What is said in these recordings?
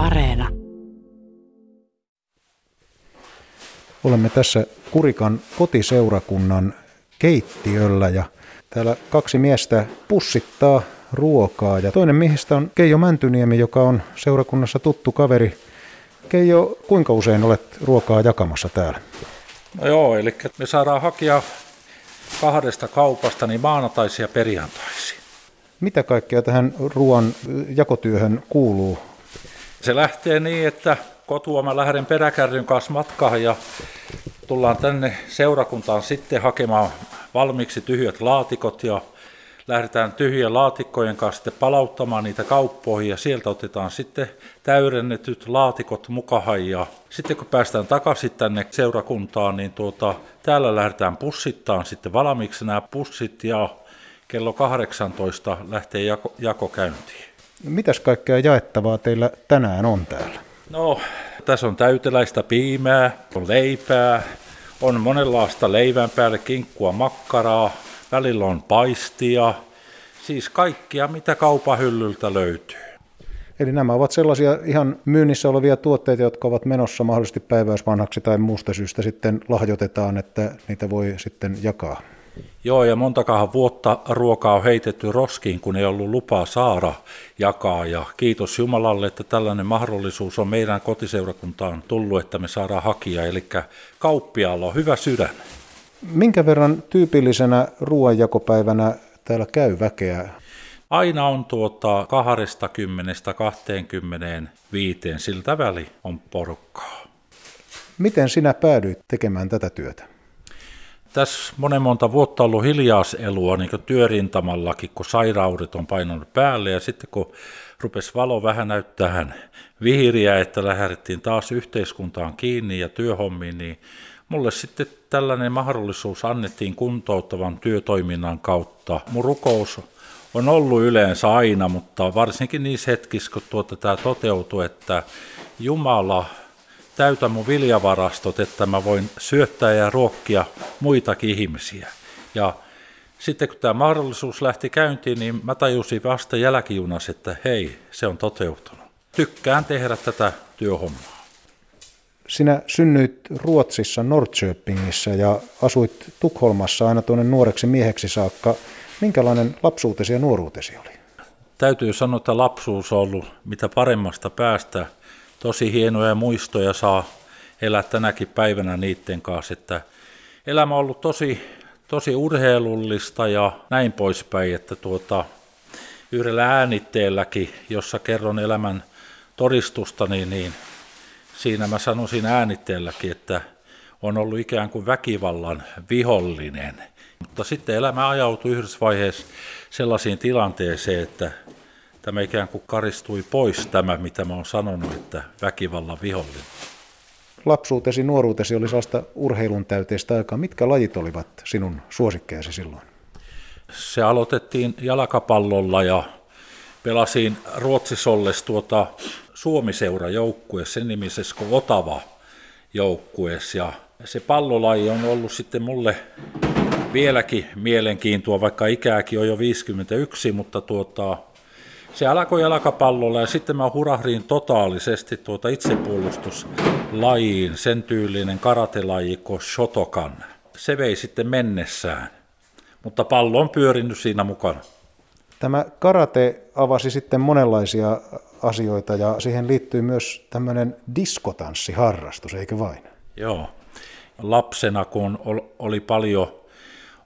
Areena. Olemme tässä Kurikan kotiseurakunnan keittiöllä ja täällä kaksi miestä pussittaa ruokaa ja toinen miehistä on Keijo Mäntyniemi, joka on seurakunnassa tuttu kaveri. Keijo, kuinka usein olet ruokaa jakamassa täällä? No joo, eli me saadaan hakea kahdesta kaupasta niin maanantaisia perjantaisia. Mitä kaikkea tähän ruoan jakotyöhön kuuluu? Se lähtee niin, että kotua mä lähden peräkärryn kanssa matkaan ja tullaan tänne seurakuntaan sitten hakemaan valmiiksi tyhjät laatikot ja lähdetään tyhjien laatikkojen kanssa sitten palauttamaan niitä kauppoihin ja sieltä otetaan sitten täydennetyt laatikot mukaan ja sitten kun päästään takaisin tänne seurakuntaan, niin tuota, täällä lähdetään pussittaan sitten valmiiksi nämä pussit ja kello 18 lähtee jako, jako. Mitäs kaikkea jaettavaa teillä tänään on täällä? No, tässä on täyteläistä piimää, on leipää, on monenlaista leivän päälle kinkkua, makkaraa, välillä on paistia, siis kaikkia mitä kaupan hyllyltä löytyy. Eli nämä ovat sellaisia ihan myynnissä olevia tuotteita, jotka ovat menossa mahdollisesti päiväysvanhaksi tai muusta syystä sitten lahjoitetaan, että niitä voi sitten jakaa. Joo, ja montakahan vuotta ruokaa on heitetty roskiin, kun ei ollut lupaa saada jakaa. Ja kiitos Jumalalle, että tällainen mahdollisuus on meidän kotiseurakuntaan tullut, että me saadaan hakia. Eli kauppiaalla on hyvä sydän. Minkä verran tyypillisenä ruoanjakopäivänä täällä käy väkeä? Aina on tuota 20-25 siltä väli on porukkaa. Miten sinä päädyit tekemään tätä työtä? Tässä monen monta vuotta ollut hiljaiselua niin työrintamallakin, kun sairaudet on painanut päälle ja sitten kun rupesi valo vähän näyttämään vihriä, että lähdettiin taas yhteiskuntaan kiinni ja työhommiin, niin mulle sitten tällainen mahdollisuus annettiin kuntouttavan työtoiminnan kautta. Mun rukous on ollut yleensä aina, mutta varsinkin niissä hetkissä, kun tuota tämä toteutui, että Jumala täytä mun viljavarastot, että mä voin syöttää ja ruokkia muitakin ihmisiä. Ja sitten kun tämä mahdollisuus lähti käyntiin, niin mä tajusin vasta jälkijunassa, että hei, se on toteutunut. Tykkään tehdä tätä työhommaa. Sinä synnyit Ruotsissa Norrköpingissä ja asuit Tukholmassa aina tuonne nuoreksi mieheksi saakka. Minkälainen lapsuutesi ja nuoruutesi oli? Täytyy sanoa, että lapsuus on ollut mitä paremmasta päästä – tosi hienoja muistoja saa elää tänäkin päivänä niiden kanssa, että elämä on ollut tosi, tosi urheilullista ja näin poispäin, että tuota, yhdellä äänitteelläkin, jossa kerron elämän todistusta, niin, niin siinä mä sanoisin äänitteelläkin, että on ollut ikään kuin väkivallan vihollinen. Mutta sitten elämä ajautui yhdessä vaiheessa sellaisiin tilanteeseen, että tämä ikään kuin karistui pois tämä, mitä mä oon sanonut, että väkivallan vihollinen. Lapsuutesi, nuoruutesi oli sellaista urheilun täyteistä aikaa. Mitkä lajit olivat sinun suosikkeesi silloin? Se aloitettiin jalkapallolla ja pelasin Ruotsisolles tuota Suomiseura joukkueessa, sen nimisessä kuin Otava joukkueessa. Ja se pallolaji on ollut sitten mulle vieläkin mielenkiintoa, vaikka ikääkin on jo 51, mutta tuota, se alkoi jalkapallolla ja sitten mä hurahdin totaalisesti tuota itsepuolustuslajiin, sen tyylinen karatelaji kuin Shotokan. Se vei sitten mennessään, mutta pallo on pyörinyt siinä mukana. Tämä karate avasi sitten monenlaisia asioita ja siihen liittyy myös tämmöinen diskotanssiharrastus, eikö vain? Joo. Lapsena kun oli paljon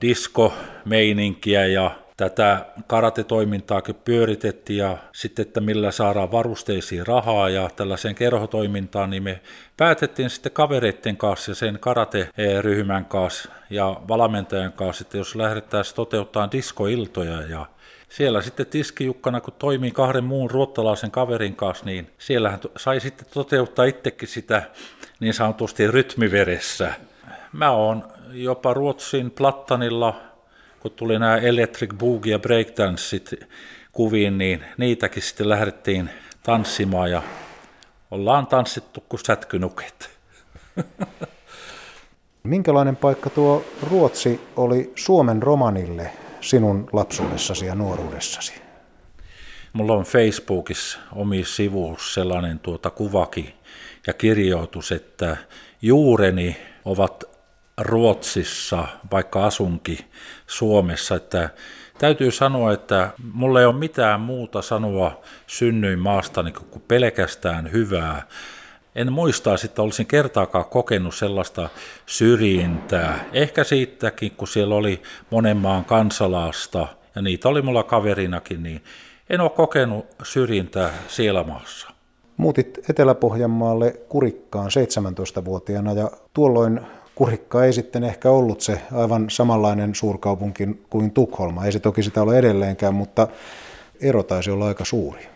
diskomeininkiä ja tätä karatetoimintaakin pyöritettiin ja sitten, että millä saadaan varusteisiin rahaa ja tällaiseen kerhotoimintaan, niin me päätettiin sitten kavereiden kanssa ja sen karate-ryhmän kanssa ja valmentajan kanssa, että jos lähdettäisiin toteuttamaan diskoiltoja ja siellä sitten tiskijukkana, kun toimii kahden muun ruottalaisen kaverin kanssa, niin siellähän sai sitten toteuttaa itsekin sitä niin sanotusti rytmiveressä. Mä oon jopa Ruotsin Plattanilla kun tuli nämä Electric Boogie ja Breakdanceit kuviin, niin niitäkin sitten lähdettiin tanssimaan ja ollaan tanssittu kuin sätkynuket. Minkälainen paikka tuo Ruotsi oli Suomen romanille sinun lapsuudessasi ja nuoruudessasi? mulla on Facebookissa omi sivuus sellainen tuota kuvakin ja kirjoitus, että juureni ovat Ruotsissa, vaikka asunkin Suomessa, että täytyy sanoa, että mulla ei ole mitään muuta sanoa synnyin maasta niin kuin pelkästään hyvää. En muista, että olisin kertaakaan kokenut sellaista syrjintää. Ehkä siitäkin, kun siellä oli monen maan kansalaista, ja niitä oli mulla kaverinakin, niin en ole kokenut syrjintää siellä maassa. Muutit Etelä-Pohjanmaalle Kurikkaan 17-vuotiaana ja tuolloin Kurikka ei sitten ehkä ollut se aivan samanlainen suurkaupunki kuin Tukholma. Ei se toki sitä ole edelleenkään, mutta ero taisi olla aika suuri.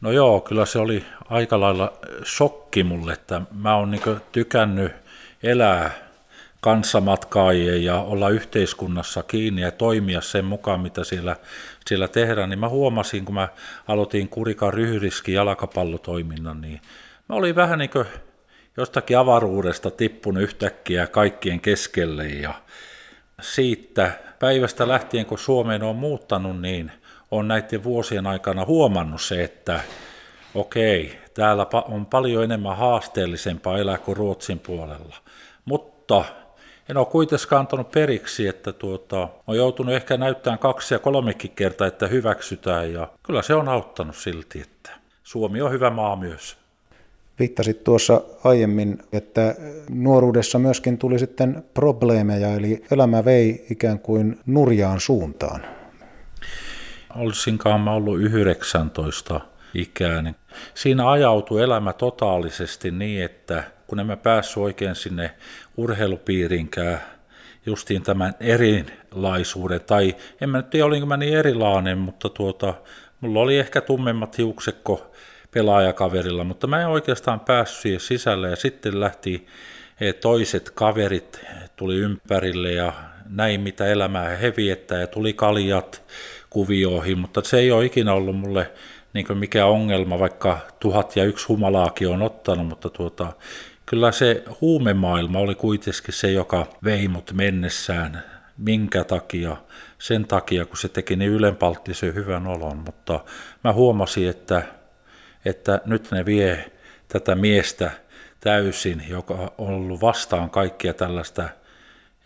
No joo, kyllä se oli aika lailla shokki mulle, että mä oon niin tykännyt elää kanssamatkaajien ja olla yhteiskunnassa kiinni ja toimia sen mukaan, mitä siellä, siellä tehdään, niin mä huomasin, kun mä aloitin Kurikan ryhdiski jalkapallotoiminnan, niin mä olin vähän niin kuin jostakin avaruudesta tippunut yhtäkkiä kaikkien keskelle ja siitä päivästä lähtien, kun Suomeen on muuttanut, niin on näiden vuosien aikana huomannut se, että okei, täällä on paljon enemmän haasteellisempaa elää kuin Ruotsin puolella. Mutta en ole kuitenkaan antanut periksi, että tuota, on joutunut ehkä näyttämään kaksi ja kolmekin kertaa, että hyväksytään ja kyllä se on auttanut silti, että Suomi on hyvä maa myös. Viittasit tuossa aiemmin, että nuoruudessa myöskin tuli sitten probleemeja, eli elämä vei ikään kuin nurjaan suuntaan. Olisinkaan mä ollut 19 ikäinen. Siinä ajautui elämä totaalisesti niin, että kun emme päässyt oikein sinne urheilupiirinkään justiin tämän erilaisuuden, tai en mä nyt tiedä olinko mä niin erilainen, mutta tuota, mulla oli ehkä tummemmat hiuksekko pelaajakaverilla, mutta mä en oikeastaan päässyt siihen sisälle ja sitten lähti toiset kaverit tuli ympärille ja näin mitä elämää he viettää ja tuli kaljat kuvioihin, mutta se ei ole ikinä ollut mulle niin mikä ongelma, vaikka tuhat ja yksi humalaakin on ottanut, mutta tuota, kyllä se huumemaailma oli kuitenkin se, joka vei mut mennessään. Minkä takia? Sen takia, kun se teki niin ylenpalttisen hyvän olon, mutta mä huomasin, että että nyt ne vie tätä miestä täysin, joka on ollut vastaan kaikkia tällaista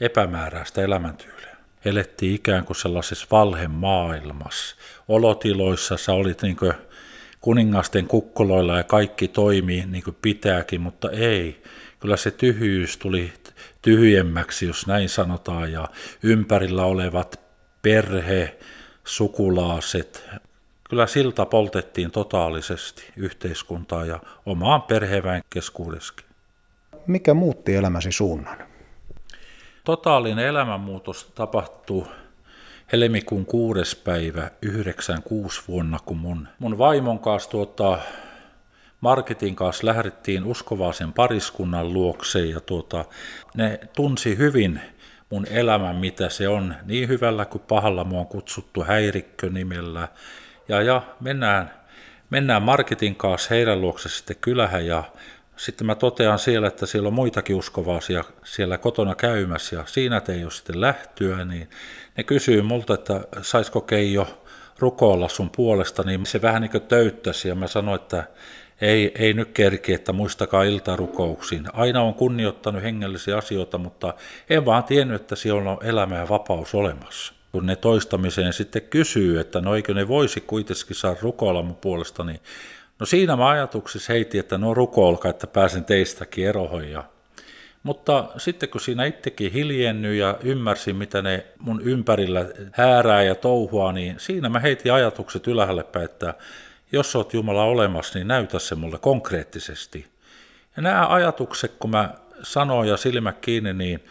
epämääräistä elämäntyyliä. Elettiin ikään kuin sellaisessa valhemaailmassa. Olotiloissa sä olit niin kuningasten kukkoloilla ja kaikki toimii niin kuin pitääkin, mutta ei. Kyllä se tyhjyys tuli tyhjemmäksi, jos näin sanotaan, ja ympärillä olevat perhe, sukulaaset, kyllä silta poltettiin totaalisesti yhteiskuntaa ja omaan perheväen keskuudessakin. Mikä muutti elämäsi suunnan? Totaalinen elämänmuutos tapahtui helmikuun kuudes päivä 96 vuonna, kun mun, mun vaimon kanssa tuota, Marketin kanssa lähdettiin uskovaisen pariskunnan luokse ja tuota, ne tunsi hyvin mun elämän, mitä se on. Niin hyvällä kuin pahalla mua on kutsuttu häirikkö nimellä ja, ja mennään, mennään marketin kanssa heidän luokse sitten kylähän ja sitten mä totean siellä, että siellä on muitakin uskovaisia siellä kotona käymässä ja siinä ei ole sitten lähtyä, niin ne kysyy multa, että saisiko Keijo rukoilla sun puolesta, niin se vähän niin kuin töyttäsi ja mä sanoin, että ei, ei nyt kerki, että muistakaa iltarukouksiin. Aina on kunnioittanut hengellisiä asioita, mutta en vaan tiennyt, että siellä on elämä ja vapaus olemassa kun ne toistamiseen sitten kysyy, että no eikö ne voisi kuitenkin saada rukoilla mun puolesta, niin no siinä mä ajatuksessa heitin, että no rukoilkaa, että pääsen teistäkin erohon. Ja, mutta sitten kun siinä itsekin hiljennyt ja ymmärsin, mitä ne mun ympärillä häärää ja touhua, niin siinä mä heitin ajatukset ylhäälle päin, että jos oot Jumala olemassa, niin näytä se mulle konkreettisesti. Ja nämä ajatukset, kun mä sanoin ja silmät kiinni, niin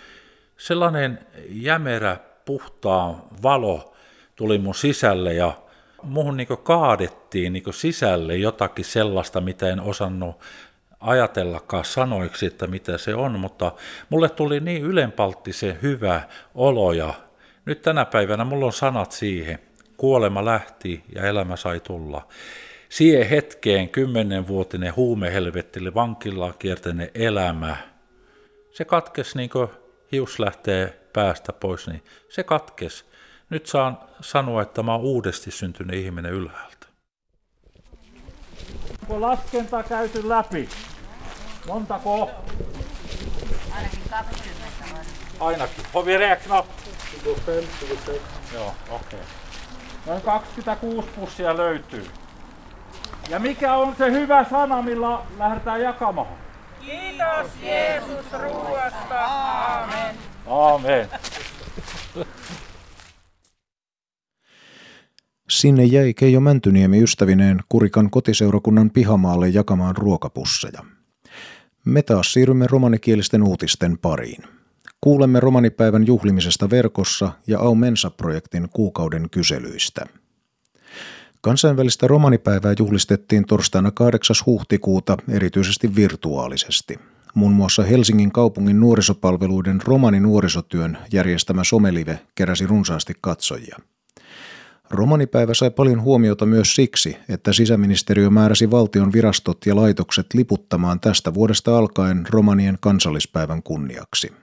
sellainen jämerä puhtaa valo tuli mun sisälle ja muhun niin kaadettiin niin sisälle jotakin sellaista, mitä en osannut ajatellakaan sanoiksi, että mitä se on, mutta mulle tuli niin ylenpalttisen hyvä olo ja nyt tänä päivänä mulla on sanat siihen. Kuolema lähti ja elämä sai tulla. Siihen hetkeen kymmenenvuotinen huumehelvettille vankilaa kiertäinen elämä, se katkesi niin kuin hius lähtee päästä pois, niin se katkes. Nyt saan sanoa, että mä oon uudesti syntynyt ihminen ylhäältä. Onko laskenta käyty läpi? Montako? Ainakin 20 varmaan. Ainakin. Har vi räknat? Joo, okei. Okay. Noin 26 pussia löytyy. Ja mikä on se hyvä sana, millä lähdetään jakamaan? Kiitos Jeesus ruoasta. Aamen. Aamen. Sinne jäi Keijo Mäntyniemi ystävineen Kurikan kotiseurakunnan pihamaalle jakamaan ruokapusseja. Me taas siirrymme romanikielisten uutisten pariin. Kuulemme romanipäivän juhlimisesta verkossa ja Aumensa-projektin kuukauden kyselyistä. Kansainvälistä romanipäivää juhlistettiin torstaina 8. huhtikuuta erityisesti virtuaalisesti. Muun muassa Helsingin kaupungin nuorisopalveluiden romani nuorisotyön järjestämä somelive keräsi runsaasti katsojia. Romanipäivä sai paljon huomiota myös siksi, että sisäministeriö määräsi valtion virastot ja laitokset liputtamaan tästä vuodesta alkaen romanien kansallispäivän kunniaksi.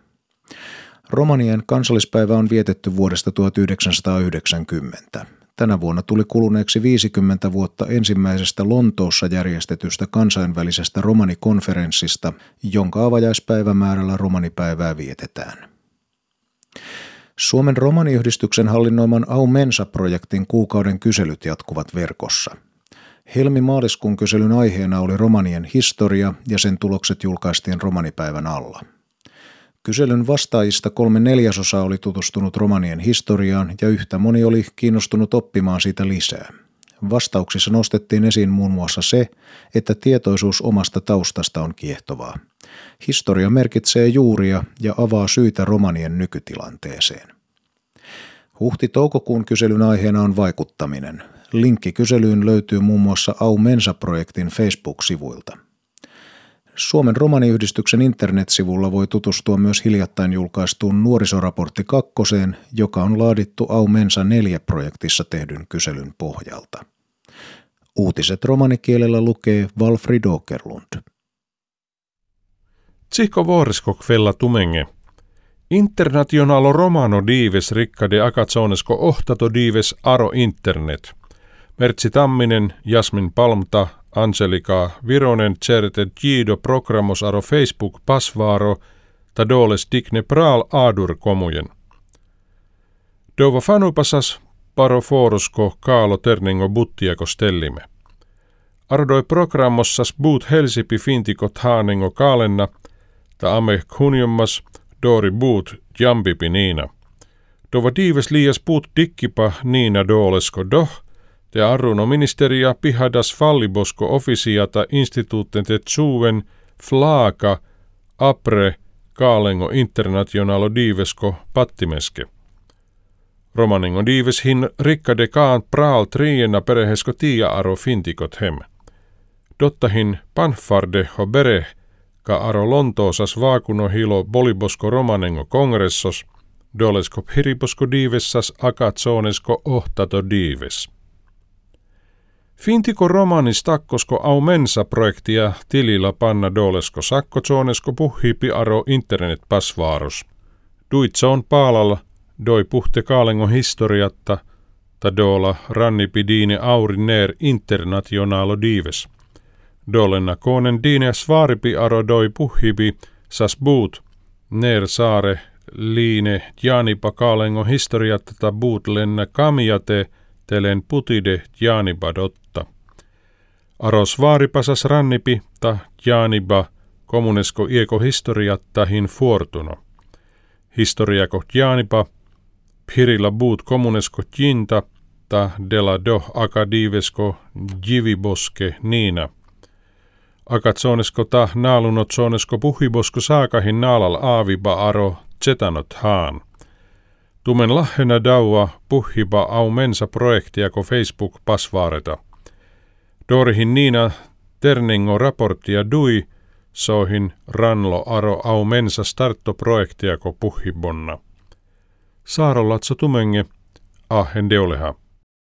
Romanien kansallispäivä on vietetty vuodesta 1990. Tänä vuonna tuli kuluneeksi 50 vuotta ensimmäisestä Lontoossa järjestetystä kansainvälisestä romanikonferenssista, jonka avajaispäivämäärällä romanipäivää vietetään. Suomen romaniyhdistyksen hallinnoiman Aumensa-projektin kuukauden kyselyt jatkuvat verkossa. Helmi-maaliskuun kyselyn aiheena oli romanien historia ja sen tulokset julkaistiin romanipäivän alla. Kyselyn vastaajista kolme neljäsosaa oli tutustunut romanien historiaan ja yhtä moni oli kiinnostunut oppimaan siitä lisää. Vastauksissa nostettiin esiin muun muassa se, että tietoisuus omasta taustasta on kiehtovaa. Historia merkitsee juuria ja avaa syitä romanien nykytilanteeseen. Huhti-toukokuun kyselyn aiheena on vaikuttaminen. Linkki kyselyyn löytyy muun muassa Aumensa-projektin Facebook-sivuilta. Suomen romaniyhdistyksen internetsivulla voi tutustua myös hiljattain julkaistuun nuorisoraportti kakkoseen, joka on laadittu Aumensa 4-projektissa tehdyn kyselyn pohjalta. Uutiset romanikielellä lukee Valfrid Åkerlund. Tsihko vuorisko kvella tumenge. Internationalo romano dives rikkade akatsonesko ohtato dives aro internet. Mertsi Tamminen, Jasmin Palmta, Angelika Vironen, Certe Gido programos aro Facebook pasvaaro, ta doles digne praal aadur komujen. Dova fanupasas paro forosko kaalo terningo buttiako stellime. Ardoi programmossas buut helsipi fintikot haaningo kaalenna, ta ame kunjommas doori buut jambipi niina. Dova diives liias buut dikkipa niina doolesko doh, te arruno ministeria pihadas fallibosko officiata instituutten te suven flaaka apre kaalengo internationalo diivesko pattimeske. Romaningo diives hin rikkade kaan praal triena perehesko tia aro fintikot hem. Dottahin panfarde ho bere ka aro Lontoosas vaakuno hilo bolibosko romanengo kongressos, dolesko hiribosko diivessas akatsonesko ohtato diives. Fintiko romanis takkosko aumensa projektia tilillä panna dolesko sakkotsonesko puhipi aro internet pasvaaros. Duitsoon paalalla doi puhte kaalengo historiatta, ta dola rannipidiine auri ner internationalo dives. Dolena konen diine svaripi aro doi puhipi sas buut, ner saare liine jaanipa kaalengo historiatta ta buut lenna kamiate telen putide jaanipa dotta. Aros vaaripasas rannipi ta jaaniba komunesko ieko historiatta hin fortuno. Historiako jaanipa Pirilla buut komunesko jinta ta dela do akadivesko jiviboske niina. Akatsonesko ta naalunot sonesko puhibosko saakahin naalal aaviba aro zetanot haan. Tumen lahena daua puhiba au mensa projektiako Facebook pasvaareta. Dorihin niina terningo raporttia dui soihin ranlo aro au mensa starttoprojektiako puhibonna. Saarolatso tumenge, ahen deoleha.